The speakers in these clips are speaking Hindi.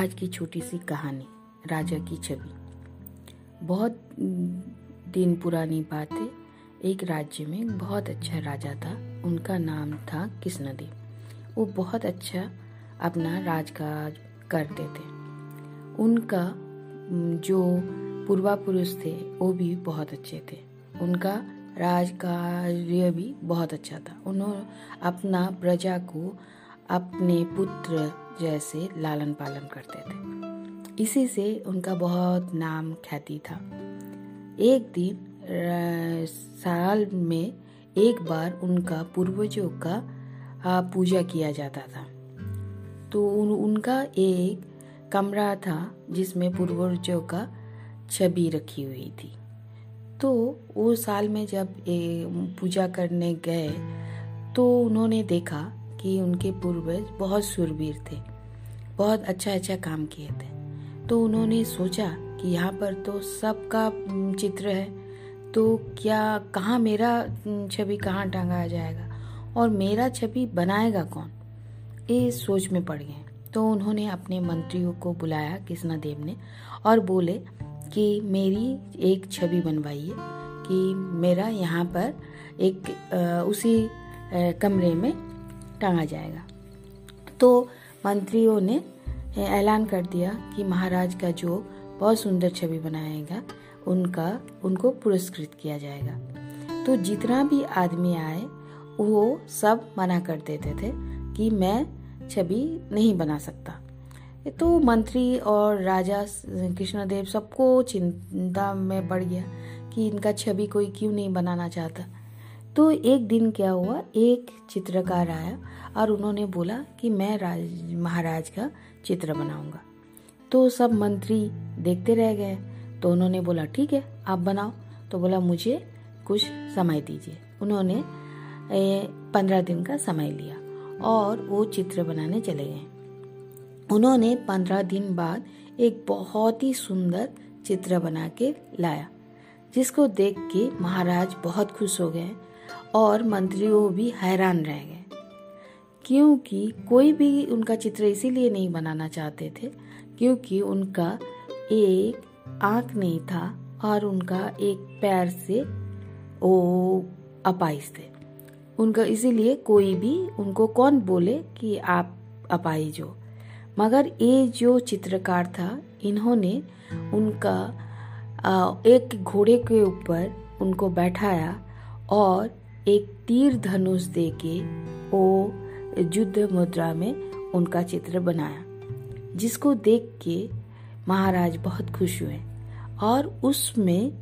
आज की छोटी सी कहानी, राजा की छवि। बहुत दिन पुरानी बात है एक राज्य में बहुत अच्छा राजा था, उनका नाम था कृष्णदेव वो बहुत अच्छा अपना राजकाज करते थे। उनका, जो पूर्वा पुरुष थे, वो भी बहुत अच्छे थे। उनका राजकार्य भी बहुत अच्छा था। उन्होंने अपना प्रजा को अपने पुत्र जैसे लालन पालन करते थे। इसी से उनका बहुत नाम ख्याति था। एक दिन साल में एक बार उनका पूर्वजों का पूजा किया जाता था। तो उन, उनका एक कमरा था जिसमें पूर्वजों का छवि रखी हुई थी। तो वो साल में जब पूजा करने गए तो उन्होंने देखा कि उनके पूर्वज बहुत सुरवीर थे, बहुत अच्छा अच्छा काम किए थे। तो उन्होंने सोचा कि यहाँ पर तो सबका चित्र है तो क्या, कहाँ मेरा छवि कहाँ टांगा जाएगा और मेरा छवि बनाएगा कौन? ये सोच में पड़ गए। तो उन्होंने अपने मंत्रियों को बुलाया कृष्णा देव ने और बोले कि मेरी एक छवि बनवाइए कि मेरा यहाँ पर एक उसी कमरे में टांगा जाएगा। तो मंत्रियों ने ऐलान कर दिया कि महाराज का जो बहुत सुंदर छवि बनाएगा, उनका, उनको पुरस्कृत किया जाएगा। तो जितना भी आदमी आए, वो सब मना कर देते थे कि मैं छवि नहीं बना सकता। तो मंत्री और राजा कृष्णदेव सबको चिंता में पड़ गया कि इनका छवि कोई क्यों नहीं बनाना चाहता। तो एक दिन क्या हुआ, एक चित्रकार आया और उन्होंने बोला कि मैं राज, महाराज का चित्र बनाऊँगा। तो सब मंत्री देखते रह गए। तो उन्होंने बोला, ठीक है, आप बनाओ। तो बोला, मुझे कुछ समय दीजिए। उन्होंने पंद्रह दिन का समय लिया और वो चित्र बनाने चले गए। उन्होंने पंद्रह दिन बाद एक बहुत ही सुंदर चित्र बना के लाया, जिसको देख के महाराज बहुत खुश हो गए और मंत्रियों भी हैरान रह गए। क्योंकि कोई भी उनका चित्र इसीलिए नहीं बनाना चाहते थे, क्योंकि उनका एक आँख नहीं था और उनका एक पैर से वो अपाइज थे। उनका इसीलिए कोई भी उनको कौन बोले कि आप अपाइज हो। मगर ये जो चित्रकार था, इन्होंने उनका एक घोड़े के ऊपर उनको बैठाया और एक तीर धनुष दे के वो युद्ध मुद्रा में उनका चित्र बनाया, जिसको देख के महाराज बहुत खुश हुए। और उसमें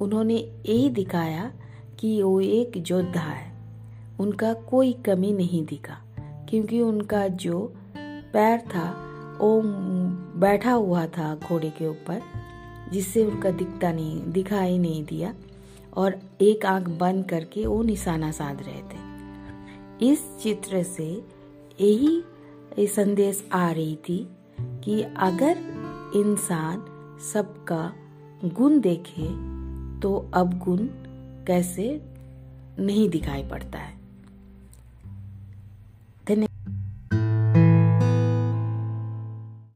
उन्होंने यही दिखाया कि वो एक योद्धा है। उनका कोई कमी नहीं दिखा, क्योंकि उनका जो पैर था, वो बैठा हुआ था घोड़े के ऊपर, जिससे उनका दिखता नहीं, दिखाई नहीं दिया। और एक आँख बंद करके वो निशाना साध रहे थे। इस चित्र से यही संदेश आ रही थी कि अगर इंसान सबका गुण देखे तो अब गुण कैसे नहीं दिखाई पड़ता है।